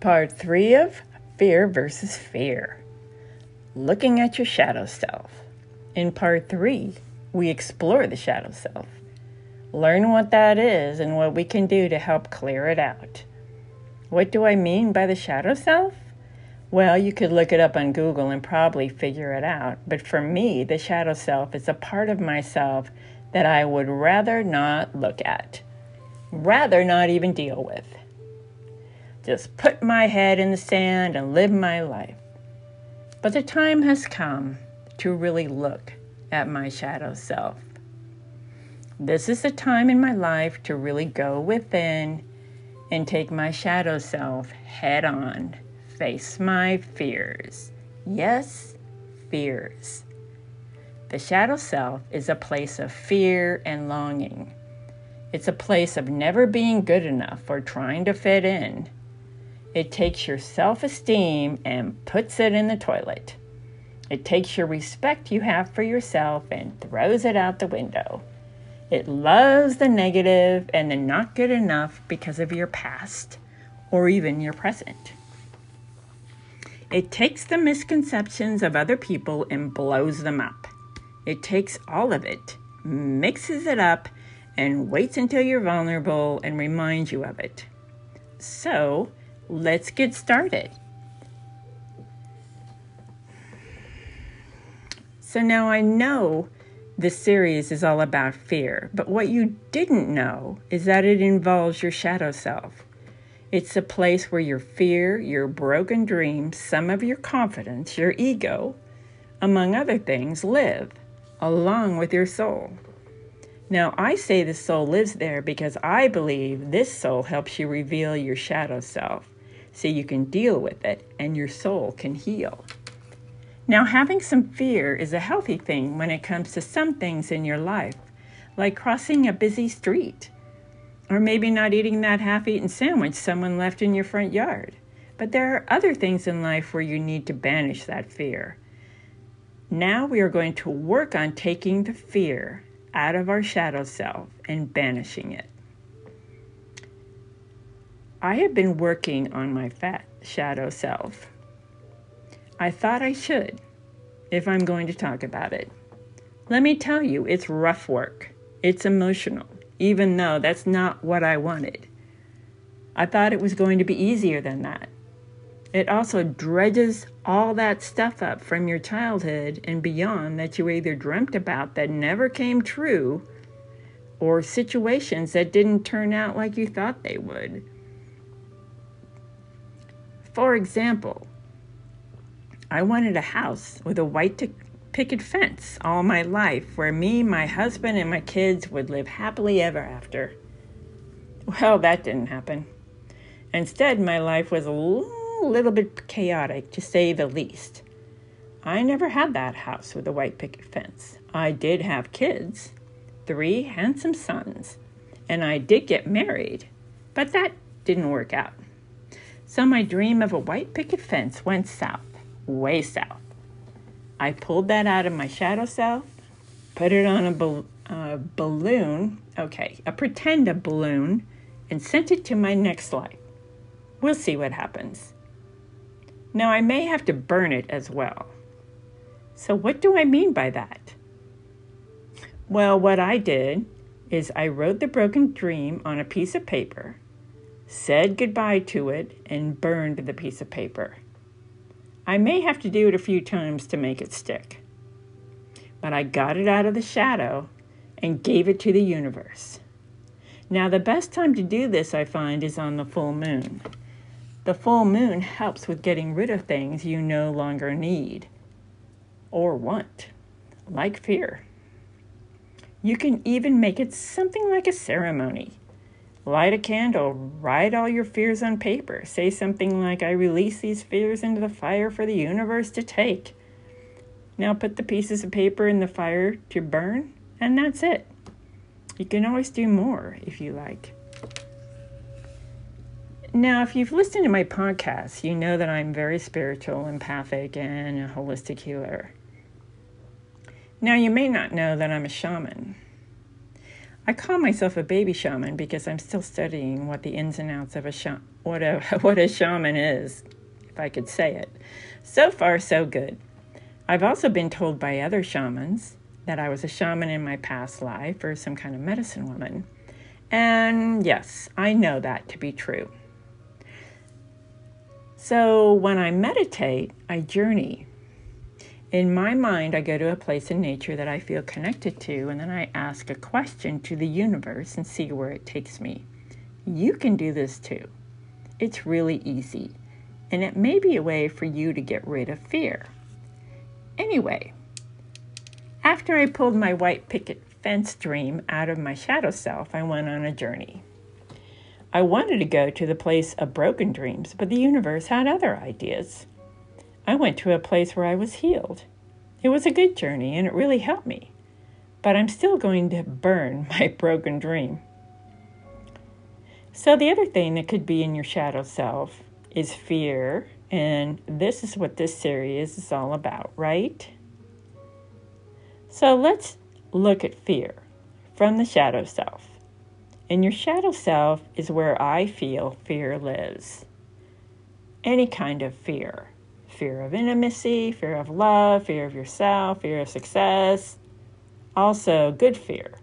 Part 3 of Fear versus Fear Looking at Your Shadow Self. In Part 3, we explore the shadow self, learn what that is, and what we can do to help clear it out. What do I mean by the shadow self? Well, you could look it up on Google and probably figure it out, but for me, the shadow self is a part of myself that I would rather not look at, rather not even deal with just put my head in the sand and live my life. But the time has come to really look at my shadow self. This is the time in my life to really go within and take my shadow self head on, face my fears. Yes, fears. The shadow self is a place of fear and longing. It's a place of never being good enough or trying to fit in. It takes your self esteem and puts it in the toilet. It takes your respect you have for yourself and throws it out the window. It loves the negative and the not good enough because of your past or even your present. It takes the misconceptions of other people and blows them up. It takes all of it, mixes it up, and waits until you're vulnerable and reminds you of it. So, let's get started. So now I know this series is all about fear, but what you didn't know is that it involves your shadow self. It's a place where your fear, your broken dreams, some of your confidence, your ego, among other things, live along with your soul. Now, I say the soul lives there because I believe this soul helps you reveal your shadow self so you can deal with it and your soul can heal. Now, having some fear is a healthy thing when it comes to some things in your life, like crossing a busy street, or maybe not eating that half eaten sandwich someone left in your front yard. But there are other things in life where you need to banish that fear. Now we are going to work on taking the fear out of our shadow self and banishing it. I have been working on my fat shadow self. I thought I should if I'm going to talk about it. Let me tell you, it's rough work. It's emotional, even though that's not what I wanted. I thought it was going to be easier than that. It also dredges all that stuff up from your childhood and beyond that you either dreamt about that never came true or situations that didn't turn out like you thought they would. For example, I wanted a house with a white picket fence all my life where me, my husband, and my kids would live happily ever after. Well, that didn't happen. Instead, my life was a little bit chaotic, to say the least. I never had that house with a white picket fence. I did have kids, three handsome sons, and I did get married, but that didn't work out. So my dream of a white picket fence went south, way south. I pulled that out of my shadow self, put it on a, a balloon, okay, a pretend a balloon, and sent it to my next life. We'll see what happens. Now, I may have to burn it as well. So, what do I mean by that? Well, what I did is I wrote the broken dream on a piece of paper said goodbye to it, and burned the piece of paper. I may have to do it a few times to make it stick. But I got it out of the shadow and gave it to the universe. Now, the best time to do this, I find, is on the full moon. The full moon helps with getting rid of things you no longer need or want, like fear. You can even make it something like a ceremony. Light a candle, write all your fears on paper. Say something like, I release these fears into the fire for the universe to take. Now put the pieces of paper in the fire to burn, and that's it. You can always do more if you like. Now, if you've listened to my podcast, you know that I'm very spiritual, empathic, and a holistic healer. Now, you may not know that I'm a shaman. I call myself a baby shaman because I'm still studying what the ins and outs of a sh- what a what a shaman is, if I could say it. So far, so good. I've also been told by other shamans that I was a shaman in my past life or some kind of medicine woman. And yes, I know that to be true. So when I meditate, I journey. In my mind, I go to a place in nature that I feel connected to, and then I ask a question to the universe and see where it takes me. You can do this too. It's really easy, and it may be a way for you to get rid of fear. Anyway, after I pulled my white picket fence dream out of my shadow self, I went on a journey. I wanted to go to the place of broken dreams, but the universe had other ideas. I went to a place where I was healed. It was a good journey and it really helped me, but I'm still going to burn my broken dream. So, the other thing that could be in your shadow self is fear, and this is what this series is all about, right? So, let's look at fear from the shadow self. And your shadow self is where I feel fear lives. Any kind of fear fear of intimacy, fear of love, fear of yourself, fear of success. Also, good fear,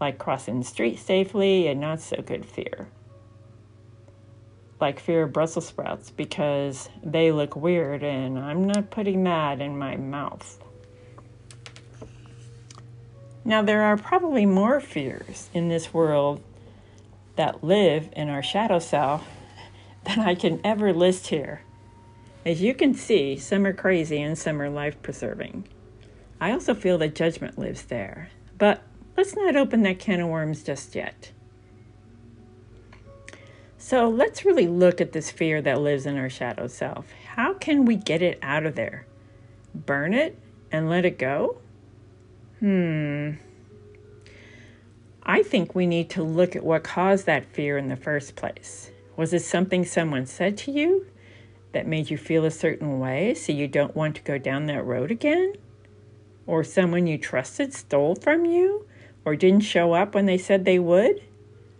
like crossing the street safely, and not so good fear, like fear of Brussels sprouts because they look weird and I'm not putting that in my mouth. Now, there are probably more fears in this world that live in our shadow self than I can ever list here. As you can see, some are crazy and some are life preserving. I also feel that judgment lives there, but let's not open that can of worms just yet. So let's really look at this fear that lives in our shadow self. How can we get it out of there? Burn it and let it go? Hmm. I think we need to look at what caused that fear in the first place. Was it something someone said to you that made you feel a certain way so you don't want to go down that road again? Or someone you trusted stole from you or didn't show up when they said they would?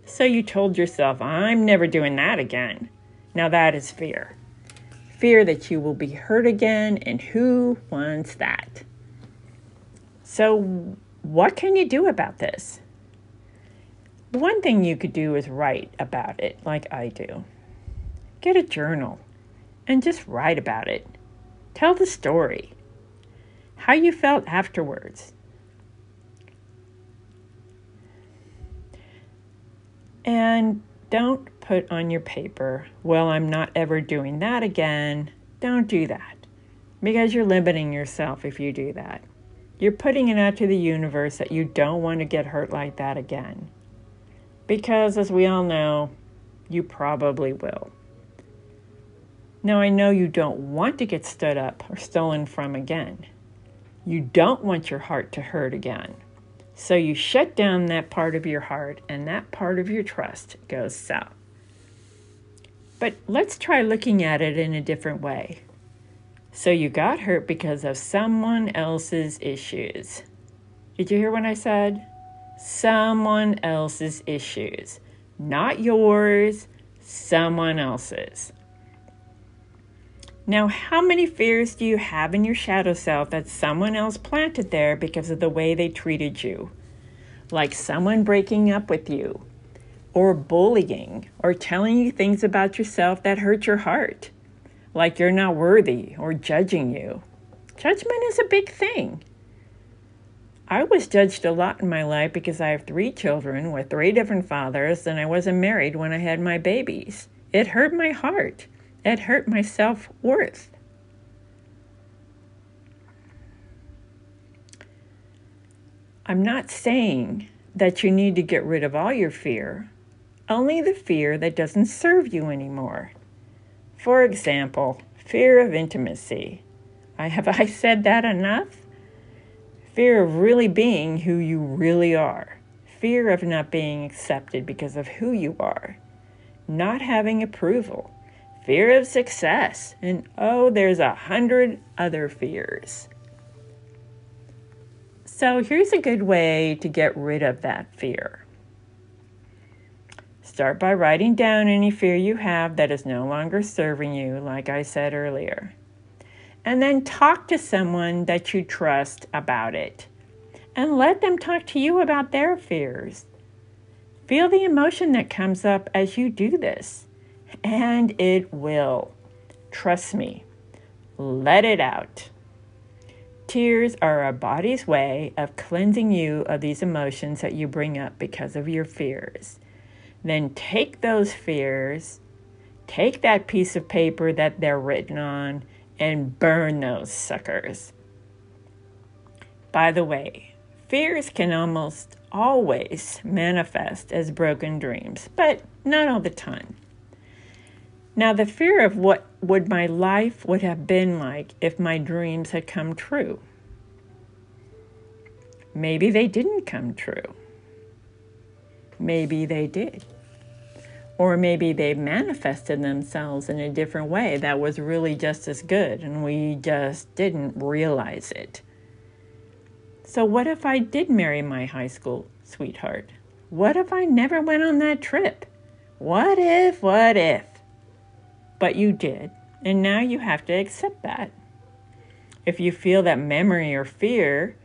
So you told yourself, I'm never doing that again. Now that is fear. Fear that you will be hurt again, and who wants that? So, what can you do about this? One thing you could do is write about it, like I do. Get a journal and just write about it. Tell the story, how you felt afterwards. And don't put on your paper, well, I'm not ever doing that again. Don't do that because you're limiting yourself if you do that. You're putting it out to the universe that you don't want to get hurt like that again. Because, as we all know, you probably will. Now, I know you don't want to get stood up or stolen from again. You don't want your heart to hurt again. So you shut down that part of your heart, and that part of your trust goes south. But let's try looking at it in a different way. So you got hurt because of someone else's issues. Did you hear what I said? someone else's issues, not yours, someone else's. Now, how many fears do you have in your shadow self that someone else planted there because of the way they treated you? Like someone breaking up with you, or bullying, or telling you things about yourself that hurt your heart, like you're not worthy, or judging you. Judgment is a big thing. I was judged a lot in my life because I have three children with three different fathers and I wasn't married when I had my babies. It hurt my heart. It hurt my self worth. I'm not saying that you need to get rid of all your fear, only the fear that doesn't serve you anymore. For example, fear of intimacy. I have I said that enough? fear of really being who you really are, fear of not being accepted because of who you are, not having approval, fear of success, and oh, there's a hundred other fears. So, here's a good way to get rid of that fear. Start by writing down any fear you have that is no longer serving you, like I said earlier. And then talk to someone that you trust about it. And let them talk to you about their fears. Feel the emotion that comes up as you do this. And it will. Trust me. Let it out. Tears are our body's way of cleansing you of these emotions that you bring up because of your fears. Then take those fears, take that piece of paper that they're written on, and burn those suckers. By the way, fears can almost always manifest as broken dreams, but not all the time. Now, the fear of what would my life would have been like if my dreams had come true. Maybe they didn't come true. Maybe they did. Or maybe they manifested themselves in a different way that was really just as good and we just didn't realize it. So, what if I did marry my high school sweetheart? What if I never went on that trip? What if, what if? But you did, and now you have to accept that. If you feel that memory or fear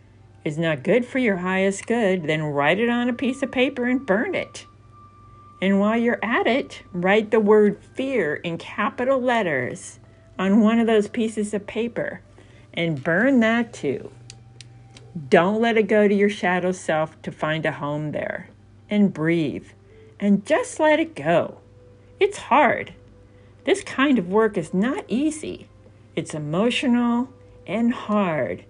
is not good for your highest good, then write it on a piece of paper and burn it. And while you're at it, write the word fear in capital letters on one of those pieces of paper and burn that too. Don't let it go to your shadow self to find a home there. And breathe. And just let it go. It's hard. This kind of work is not easy. It's emotional and hard.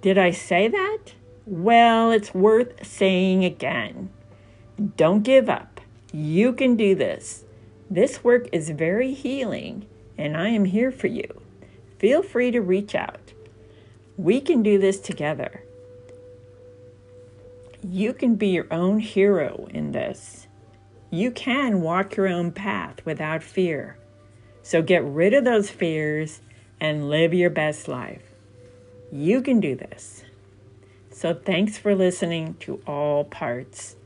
Did I say that? Well, it's worth saying again. Don't give up. You can do this. This work is very healing, and I am here for you. Feel free to reach out. We can do this together. You can be your own hero in this. You can walk your own path without fear. So get rid of those fears and live your best life. You can do this. So, thanks for listening to all parts.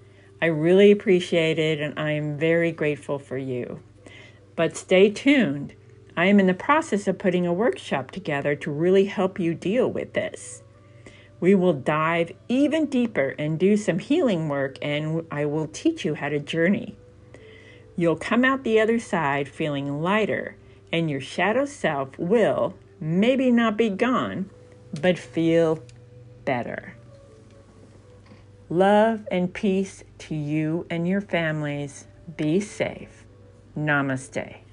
I really appreciate it and I am very grateful for you. But stay tuned. I am in the process of putting a workshop together to really help you deal with this. We will dive even deeper and do some healing work, and I will teach you how to journey. You'll come out the other side feeling lighter, and your shadow self will maybe not be gone, but feel better. Love and peace to you and your families. Be safe. Namaste.